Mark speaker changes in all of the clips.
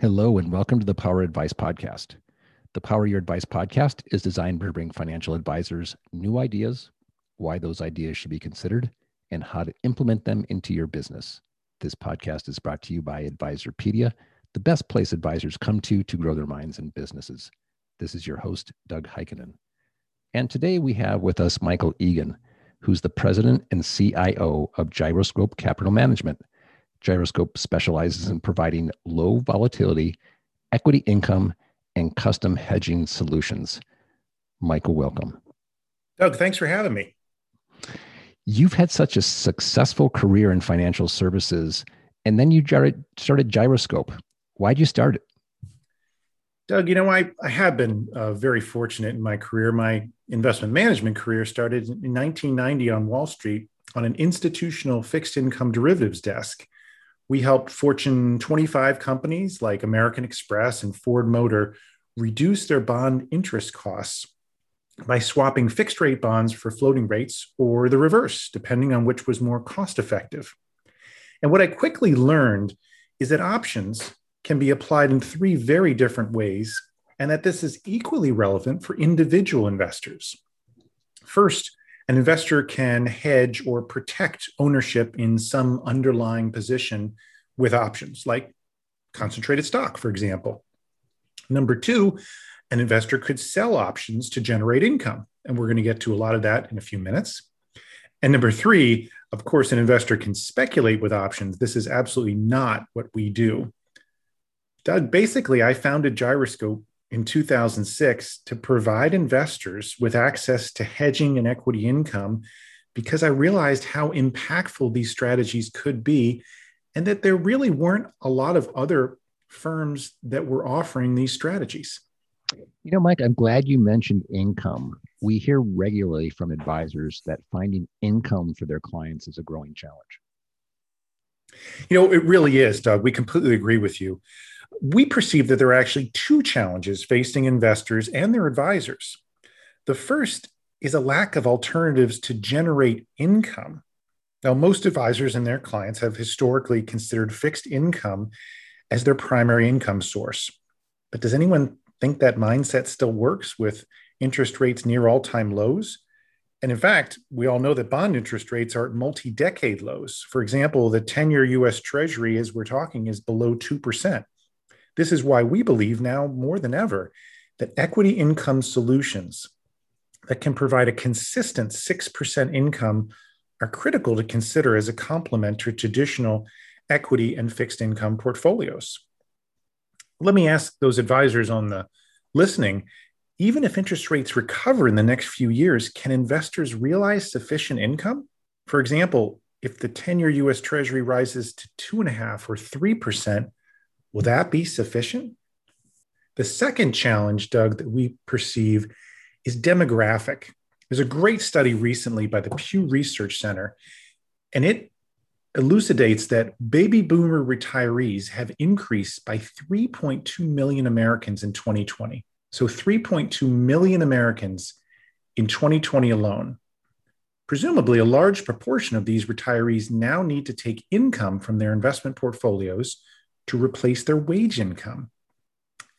Speaker 1: Hello, and welcome to the Power Advice Podcast. The Power Your Advice podcast is designed to bring financial advisors new ideas, why those ideas should be considered, and how to implement them into your business. This podcast is brought to you by Advisorpedia, the best place advisors come to to grow their minds and businesses. This is your host, Doug Heikkinen. And today we have with us Michael Egan, who's the president and CIO of Gyroscope Capital Management. Gyroscope specializes in providing low volatility, equity income, and custom hedging solutions. Michael, welcome.
Speaker 2: Doug, thanks for having me.
Speaker 1: You've had such a successful career in financial services, and then you started Gyroscope. Why'd you start it?
Speaker 2: Doug, you know, I, I have been uh, very fortunate in my career. My investment management career started in 1990 on Wall Street on an institutional fixed income derivatives desk we helped Fortune 25 companies like American Express and Ford Motor reduce their bond interest costs by swapping fixed rate bonds for floating rates or the reverse, depending on which was more cost effective. And what I quickly learned is that options can be applied in three very different ways, and that this is equally relevant for individual investors. First, an investor can hedge or protect ownership in some underlying position with options, like concentrated stock, for example. Number two, an investor could sell options to generate income. And we're going to get to a lot of that in a few minutes. And number three, of course, an investor can speculate with options. This is absolutely not what we do. Doug, basically, I founded Gyroscope in 2006 to provide investors with access to hedging and equity income because I realized how impactful these strategies could be and that there really weren't a lot of other firms that were offering these strategies.
Speaker 1: You know, Mike, I'm glad you mentioned income. We hear regularly from advisors that finding income for their clients is a growing challenge.
Speaker 2: You know, it really is, Doug. We completely agree with you we perceive that there are actually two challenges facing investors and their advisors. The first is a lack of alternatives to generate income. Now, most advisors and their clients have historically considered fixed income as their primary income source. But does anyone think that mindset still works with interest rates near all time lows? And in fact, we all know that bond interest rates are at multi decade lows. For example, the 10 year US Treasury, as we're talking, is below 2%. This is why we believe now more than ever that equity income solutions that can provide a consistent 6% income are critical to consider as a complement to traditional equity and fixed income portfolios. Let me ask those advisors on the listening even if interest rates recover in the next few years, can investors realize sufficient income? For example, if the 10 year US Treasury rises to two and a half or 3%, Will that be sufficient? The second challenge, Doug, that we perceive is demographic. There's a great study recently by the Pew Research Center, and it elucidates that baby boomer retirees have increased by 3.2 million Americans in 2020. So 3.2 million Americans in 2020 alone. Presumably, a large proportion of these retirees now need to take income from their investment portfolios to replace their wage income.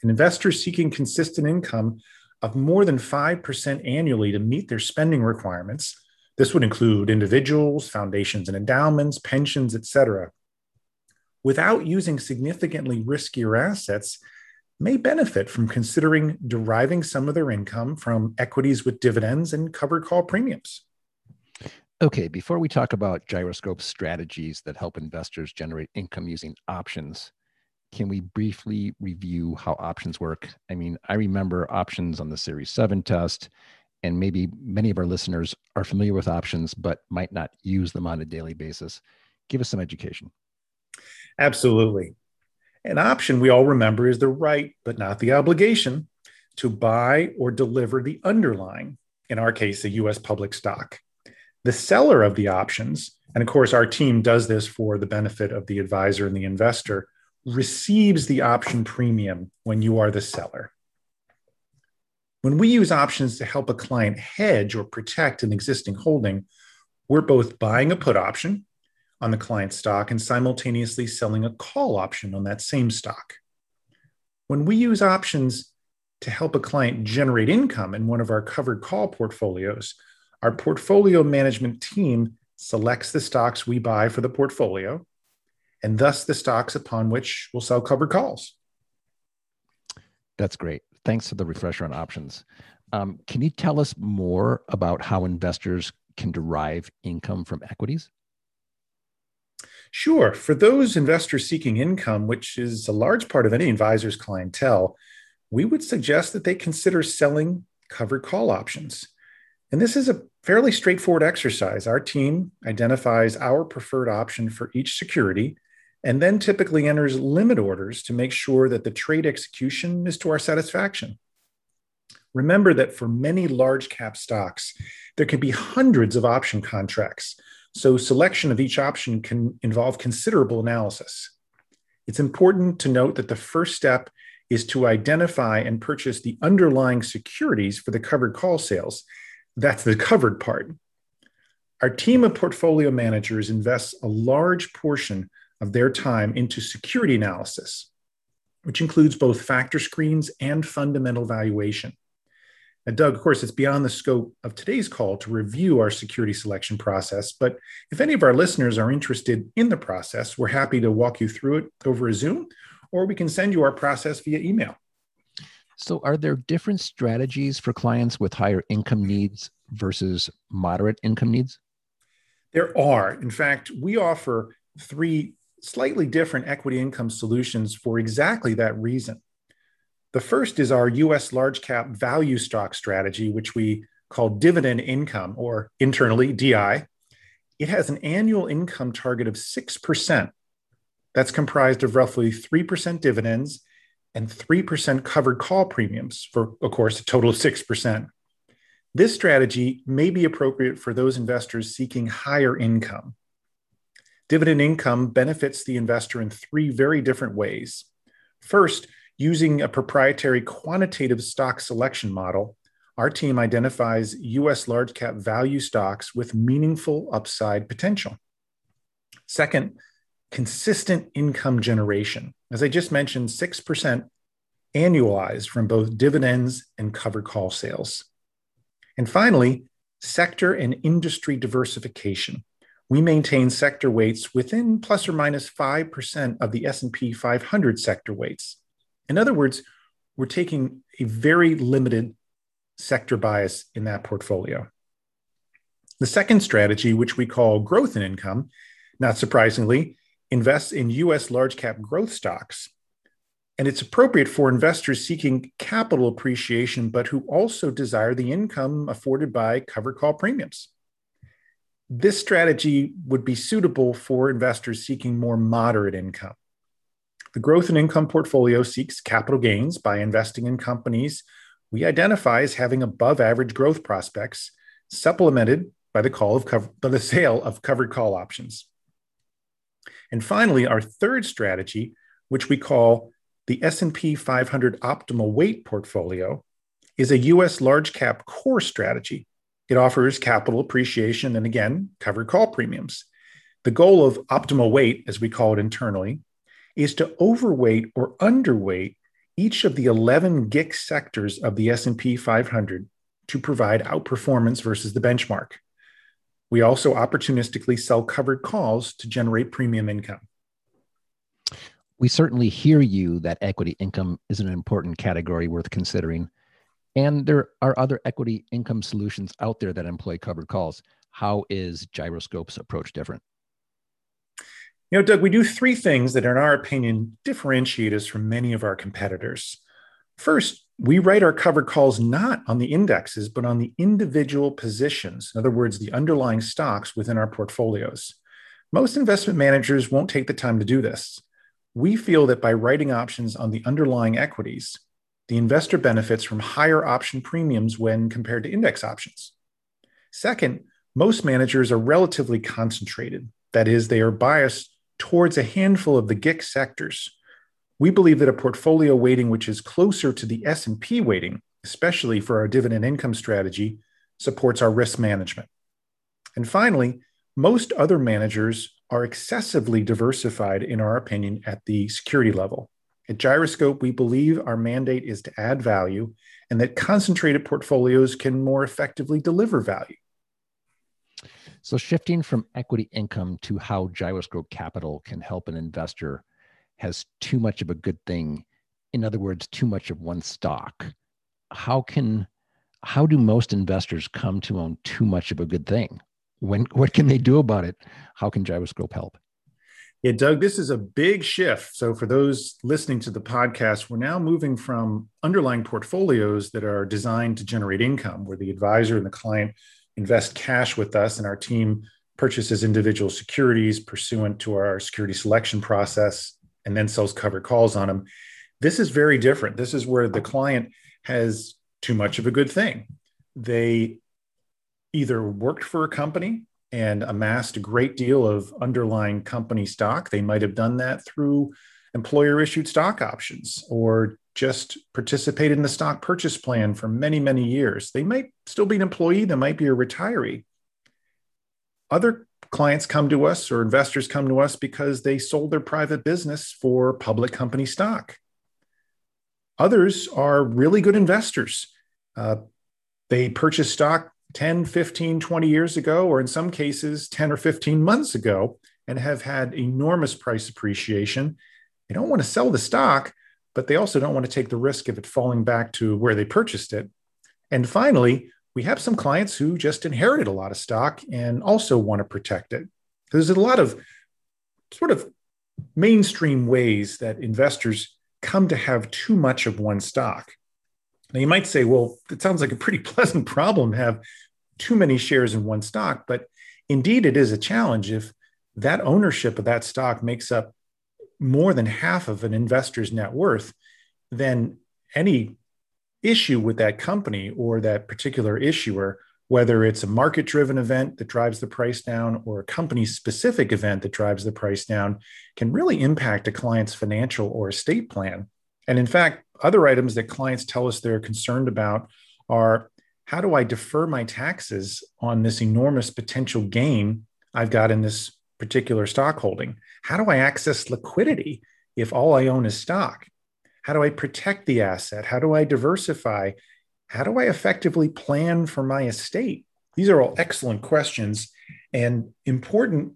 Speaker 2: An investor seeking consistent income of more than 5% annually to meet their spending requirements. This would include individuals, foundations and endowments, pensions, etc. Without using significantly riskier assets, may benefit from considering deriving some of their income from equities with dividends and covered call premiums.
Speaker 1: Okay, before we talk about gyroscope strategies that help investors generate income using options, can we briefly review how options work? I mean, I remember options on the Series 7 test, and maybe many of our listeners are familiar with options, but might not use them on a daily basis. Give us some education.
Speaker 2: Absolutely. An option we all remember is the right, but not the obligation, to buy or deliver the underlying, in our case, a US public stock. The seller of the options, and of course, our team does this for the benefit of the advisor and the investor, receives the option premium when you are the seller. When we use options to help a client hedge or protect an existing holding, we're both buying a put option on the client's stock and simultaneously selling a call option on that same stock. when we use options to help a client generate income in one of our covered call portfolios, our portfolio management team selects the stocks we buy for the portfolio and thus the stocks upon which we'll sell covered calls.
Speaker 1: That's great. Thanks for the refresher on options. Um, can you tell us more about how investors can derive income from equities?
Speaker 2: Sure. For those investors seeking income, which is a large part of any advisor's clientele, we would suggest that they consider selling covered call options. And this is a fairly straightforward exercise. Our team identifies our preferred option for each security and then typically enters limit orders to make sure that the trade execution is to our satisfaction. Remember that for many large cap stocks, there can be hundreds of option contracts, so selection of each option can involve considerable analysis. It's important to note that the first step is to identify and purchase the underlying securities for the covered call sales. That's the covered part. Our team of portfolio managers invests a large portion of their time into security analysis, which includes both factor screens and fundamental valuation. And Doug, of course, it's beyond the scope of today's call to review our security selection process. But if any of our listeners are interested in the process, we're happy to walk you through it over a Zoom, or we can send you our process via email.
Speaker 1: So, are there different strategies for clients with higher income needs versus moderate income needs?
Speaker 2: There are. In fact, we offer three slightly different equity income solutions for exactly that reason. The first is our US large cap value stock strategy, which we call dividend income or internally DI. It has an annual income target of 6%. That's comprised of roughly 3% dividends and 3% covered call premiums for, of course, a total of 6%. This strategy may be appropriate for those investors seeking higher income. Dividend income benefits the investor in three very different ways. First, using a proprietary quantitative stock selection model, our team identifies US large cap value stocks with meaningful upside potential. Second, consistent income generation. As I just mentioned, 6% annualized from both dividends and covered call sales. And finally, sector and industry diversification we maintain sector weights within plus or minus 5% of the S&P 500 sector weights. In other words, we're taking a very limited sector bias in that portfolio. The second strategy, which we call growth in income, not surprisingly, invests in US large cap growth stocks. And it's appropriate for investors seeking capital appreciation, but who also desire the income afforded by covered call premiums. This strategy would be suitable for investors seeking more moderate income. The growth and income portfolio seeks capital gains by investing in companies we identify as having above average growth prospects, supplemented by the call of cover, by the sale of covered call options. And finally, our third strategy, which we call the S&P 500 optimal weight portfolio, is a US large cap core strategy it offers capital appreciation and again, covered call premiums. The goal of optimal weight, as we call it internally, is to overweight or underweight each of the 11 GIC sectors of the S&P 500 to provide outperformance versus the benchmark. We also opportunistically sell covered calls to generate premium income.
Speaker 1: We certainly hear you that equity income is an important category worth considering. And there are other equity income solutions out there that employ covered calls. How is Gyroscope's approach different?
Speaker 2: You know, Doug, we do three things that, in our opinion, differentiate us from many of our competitors. First, we write our covered calls not on the indexes, but on the individual positions. In other words, the underlying stocks within our portfolios. Most investment managers won't take the time to do this. We feel that by writing options on the underlying equities, the investor benefits from higher option premiums when compared to index options. Second, most managers are relatively concentrated. That is, they are biased towards a handful of the GIC sectors. We believe that a portfolio weighting which is closer to the S&P weighting, especially for our dividend income strategy, supports our risk management. And finally, most other managers are excessively diversified in our opinion at the security level At Gyroscope, we believe our mandate is to add value and that concentrated portfolios can more effectively deliver value.
Speaker 1: So, shifting from equity income to how Gyroscope Capital can help an investor has too much of a good thing. In other words, too much of one stock. How can how do most investors come to own too much of a good thing? When what can they do about it? How can Gyroscope help?
Speaker 2: Yeah, Doug, this is a big shift. So, for those listening to the podcast, we're now moving from underlying portfolios that are designed to generate income, where the advisor and the client invest cash with us, and our team purchases individual securities pursuant to our security selection process and then sells covered calls on them. This is very different. This is where the client has too much of a good thing. They either worked for a company and amassed a great deal of underlying company stock. They might have done that through employer issued stock options or just participated in the stock purchase plan for many, many years. They might still be an employee, they might be a retiree. Other clients come to us or investors come to us because they sold their private business for public company stock. Others are really good investors. Uh, they purchase stock 10, 15, 20 years ago, or in some cases, 10 or 15 months ago, and have had enormous price appreciation. They don't want to sell the stock, but they also don't want to take the risk of it falling back to where they purchased it. And finally, we have some clients who just inherited a lot of stock and also want to protect it. There's a lot of sort of mainstream ways that investors come to have too much of one stock. Now, you might say, well, it sounds like a pretty pleasant problem to have too many shares in one stock, but indeed it is a challenge if that ownership of that stock makes up more than half of an investor's net worth, then any issue with that company or that particular issuer, whether it's a market driven event that drives the price down or a company specific event that drives the price down, can really impact a client's financial or estate plan. And in fact, other items that clients tell us they're concerned about are how do I defer my taxes on this enormous potential gain I've got in this particular stock holding? How do I access liquidity if all I own is stock? How do I protect the asset? How do I diversify? How do I effectively plan for my estate? These are all excellent questions and important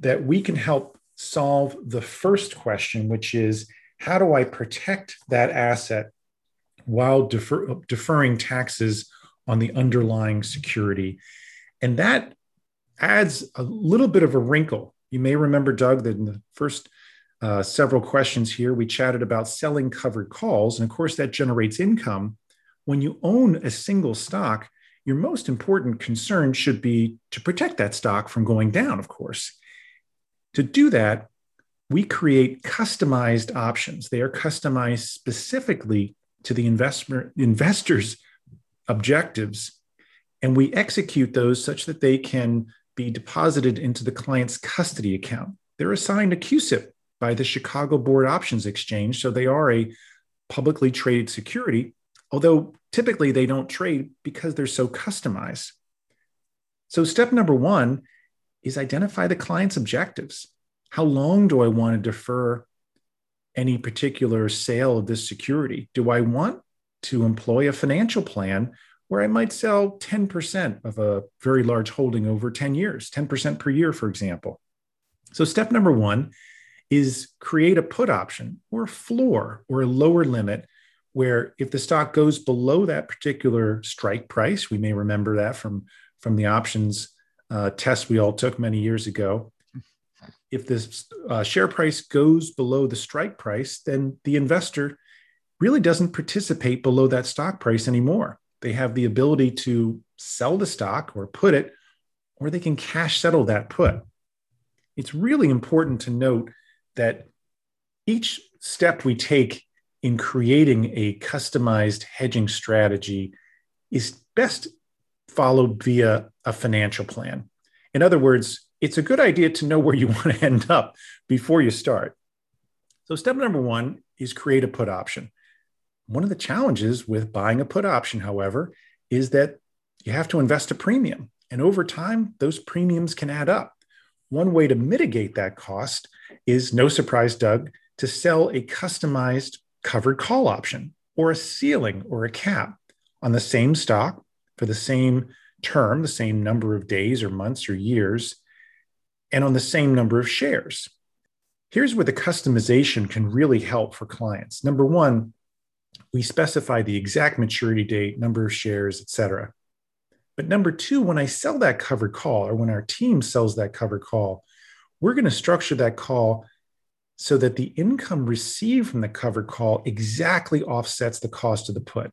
Speaker 2: that we can help solve the first question, which is how do I protect that asset while defer, deferring taxes on the underlying security? And that adds a little bit of a wrinkle. You may remember, Doug, that in the first uh, several questions here, we chatted about selling covered calls. And of course, that generates income. When you own a single stock, your most important concern should be to protect that stock from going down, of course. To do that, we create customized options. They are customized specifically to the investment investors' objectives, and we execute those such that they can be deposited into the client's custody account. They're assigned a CUSIP by the Chicago Board Options Exchange, so they are a publicly traded security, although typically they don't trade because they're so customized. So, step number one is identify the client's objectives. How long do I want to defer any particular sale of this security? Do I want to employ a financial plan where I might sell 10% of a very large holding over 10 years, 10% per year, for example? So, step number one is create a put option or a floor or a lower limit where if the stock goes below that particular strike price, we may remember that from, from the options uh, test we all took many years ago if the uh, share price goes below the strike price, then the investor really doesn't participate below that stock price anymore. They have the ability to sell the stock or put it, or they can cash settle that put. It's really important to note that each step we take in creating a customized hedging strategy is best followed via a financial plan. In other words, it's a good idea to know where you want to end up before you start. So, step number one is create a put option. One of the challenges with buying a put option, however, is that you have to invest a premium. And over time, those premiums can add up. One way to mitigate that cost is no surprise, Doug, to sell a customized covered call option or a ceiling or a cap on the same stock for the same term, the same number of days or months or years, and on the same number of shares. Here's where the customization can really help for clients. Number one, we specify the exact maturity date, number of shares, et cetera. But number two, when I sell that covered call or when our team sells that covered call, we're going to structure that call so that the income received from the covered call exactly offsets the cost of the put.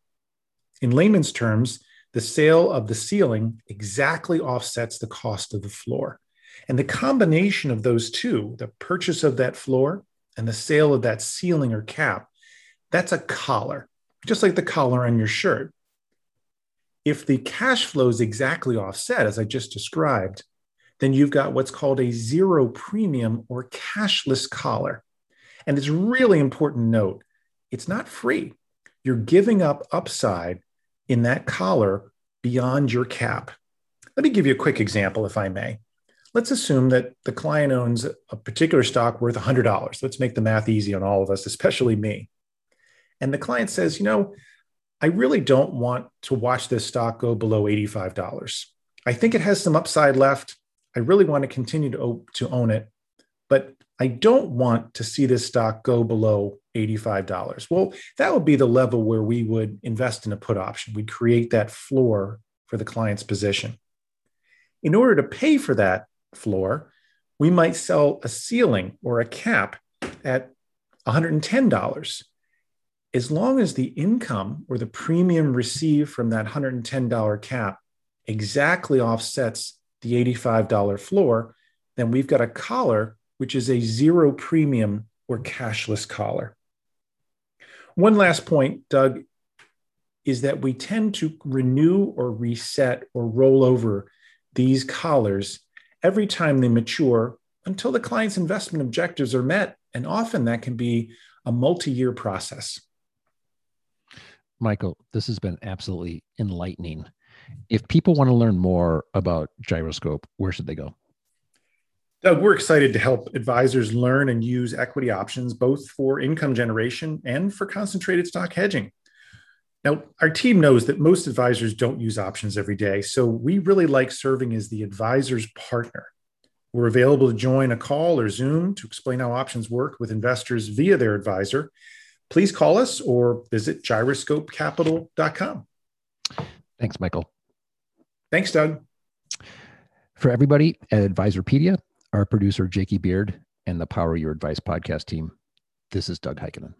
Speaker 2: In layman's terms, the sale of the ceiling exactly offsets the cost of the floor. And the combination of those two, the purchase of that floor and the sale of that ceiling or cap, that's a collar, just like the collar on your shirt. If the cash flow is exactly offset, as I just described, then you've got what's called a zero premium or cashless collar. And it's really important to note it's not free. You're giving up upside in that collar beyond your cap. Let me give you a quick example, if I may. Let's assume that the client owns a particular stock worth $100. Let's make the math easy on all of us, especially me. And the client says, you know, I really don't want to watch this stock go below $85. I think it has some upside left. I really want to continue to, to own it, but I don't want to see this stock go below $85. Well, that would be the level where we would invest in a put option. We'd create that floor for the client's position. In order to pay for that floor, we might sell a ceiling or a cap at $110. As long as the income or the premium received from that $110 cap exactly offsets the $85 floor, then we've got a collar, which is a zero premium or cashless collar. One last point, Doug, is that we tend to renew or reset or roll over these collars every time they mature until the client's investment objectives are met. And often that can be a multi year process.
Speaker 1: Michael, this has been absolutely enlightening. If people want to learn more about Gyroscope, where should they go?
Speaker 2: Doug, we're excited to help advisors learn and use equity options both for income generation and for concentrated stock hedging. Now, our team knows that most advisors don't use options every day, so we really like serving as the advisor's partner. We're available to join a call or Zoom to explain how options work with investors via their advisor. Please call us or visit gyroscopecapital.com.
Speaker 1: Thanks, Michael.
Speaker 2: Thanks, Doug.
Speaker 1: For everybody at Advisorpedia, our producer, Jakey Beard, and the Power Your Advice podcast team, this is Doug Heikkinen.